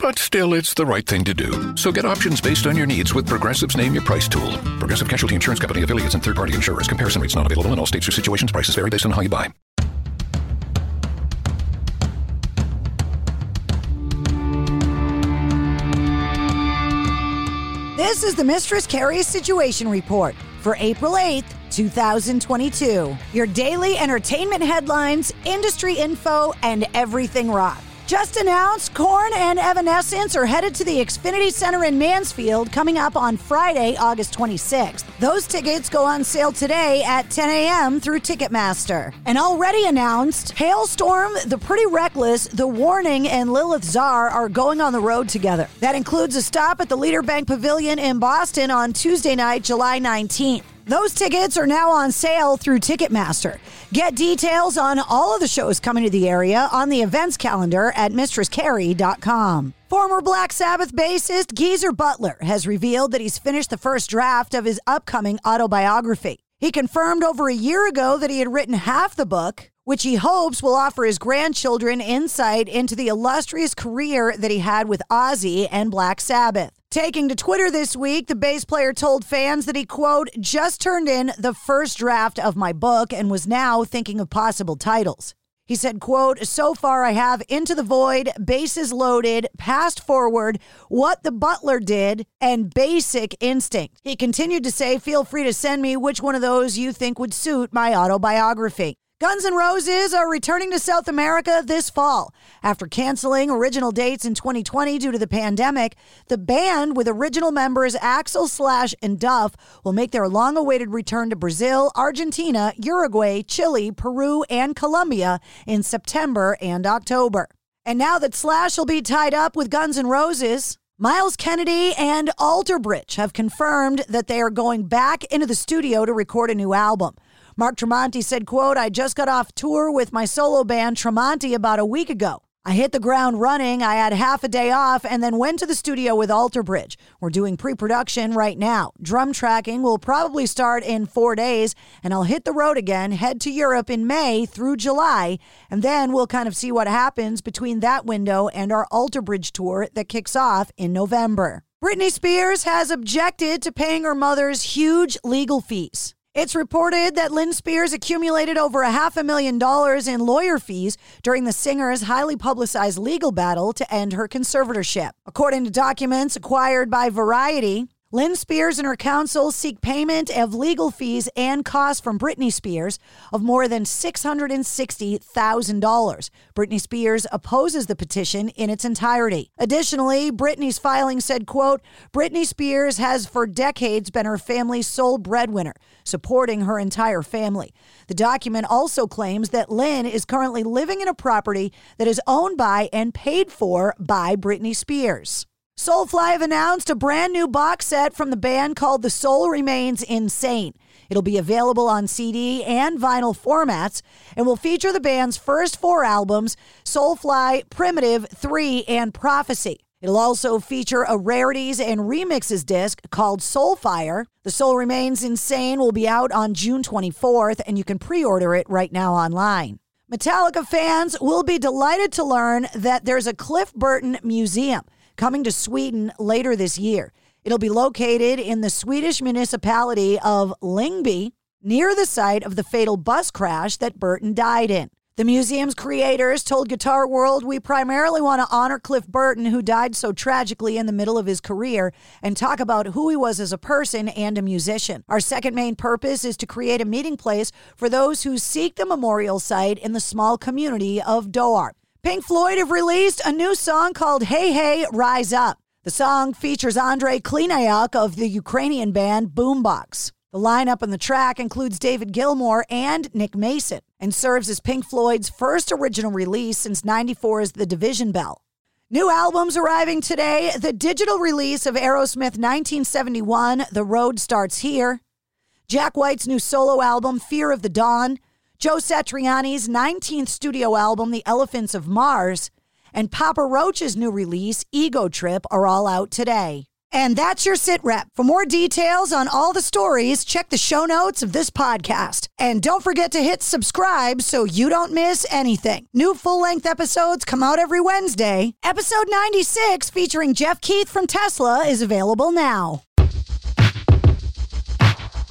But still, it's the right thing to do. So get options based on your needs with Progressive's Name Your Price tool. Progressive Casualty Insurance Company affiliates and third-party insurers. Comparison rates not available in all states or situations. Prices vary based on how you buy. This is the Mistress Carrie Situation Report for April 8th, 2022. Your daily entertainment headlines, industry info, and everything rock. Just announced, Korn and Evanescence are headed to the Xfinity Center in Mansfield coming up on Friday, August 26th. Those tickets go on sale today at 10 a.m. through Ticketmaster. And already announced, Halestorm, The Pretty Reckless, The Warning, and Lilith Czar are going on the road together. That includes a stop at the Leader Bank Pavilion in Boston on Tuesday night, July 19th. Those tickets are now on sale through Ticketmaster. Get details on all of the shows coming to the area on the events calendar at mistresscarrie.com. Former Black Sabbath bassist Geezer Butler has revealed that he's finished the first draft of his upcoming autobiography. He confirmed over a year ago that he had written half the book, which he hopes will offer his grandchildren insight into the illustrious career that he had with Ozzy and Black Sabbath. Taking to Twitter this week, the bass player told fans that he, quote, just turned in the first draft of my book and was now thinking of possible titles. He said, quote, so far I have Into the Void, Bases Loaded, Past Forward, What the Butler Did, and Basic Instinct. He continued to say, feel free to send me which one of those you think would suit my autobiography. Guns N' Roses are returning to South America this fall. After canceling original dates in 2020 due to the pandemic, the band, with original members Axl Slash and Duff, will make their long awaited return to Brazil, Argentina, Uruguay, Chile, Peru, and Colombia in September and October. And now that Slash will be tied up with Guns N' Roses, Myles Kennedy and Alter Bridge have confirmed that they are going back into the studio to record a new album. Mark Tremonti said, quote, I just got off tour with my solo band Tremonti about a week ago. I hit the ground running. I had half a day off and then went to the studio with Alter Bridge. We're doing pre production right now. Drum tracking will probably start in four days, and I'll hit the road again, head to Europe in May through July, and then we'll kind of see what happens between that window and our Alter Bridge tour that kicks off in November. Britney Spears has objected to paying her mother's huge legal fees. It's reported that Lynn Spears accumulated over a half a million dollars in lawyer fees during the singer's highly publicized legal battle to end her conservatorship. According to documents acquired by Variety, Lynn Spears and her counsel seek payment of legal fees and costs from Britney Spears of more than $660,000. Britney Spears opposes the petition in its entirety. Additionally, Britney's filing said, quote, Britney Spears has for decades been her family's sole breadwinner, supporting her entire family. The document also claims that Lynn is currently living in a property that is owned by and paid for by Britney Spears. Soulfly have announced a brand new box set from the band called The Soul Remains Insane. It'll be available on CD and vinyl formats and will feature the band's first four albums Soulfly, Primitive, 3, and Prophecy. It'll also feature a rarities and remixes disc called Soulfire. The Soul Remains Insane will be out on June 24th, and you can pre order it right now online. Metallica fans will be delighted to learn that there's a Cliff Burton Museum coming to Sweden later this year. It'll be located in the Swedish municipality of Lingby, near the site of the fatal bus crash that Burton died in. The museum's creators told Guitar World, We primarily want to honor Cliff Burton, who died so tragically in the middle of his career, and talk about who he was as a person and a musician. Our second main purpose is to create a meeting place for those who seek the memorial site in the small community of Doar. Pink Floyd have released a new song called Hey Hey Rise Up. The song features Andriy Khlyvnyuk of the Ukrainian band Boombox. The lineup on the track includes David Gilmour and Nick Mason and serves as Pink Floyd's first original release since 94's The Division Bell. New albums arriving today the digital release of Aerosmith 1971, The Road Starts Here, Jack White's new solo album, Fear of the Dawn, Joe Satriani's 19th studio album, The Elephants of Mars, and Papa Roach's new release, Ego Trip, are all out today. And that's your sit rep. For more details on all the stories, check the show notes of this podcast. And don't forget to hit subscribe so you don't miss anything. New full length episodes come out every Wednesday. Episode 96, featuring Jeff Keith from Tesla, is available now.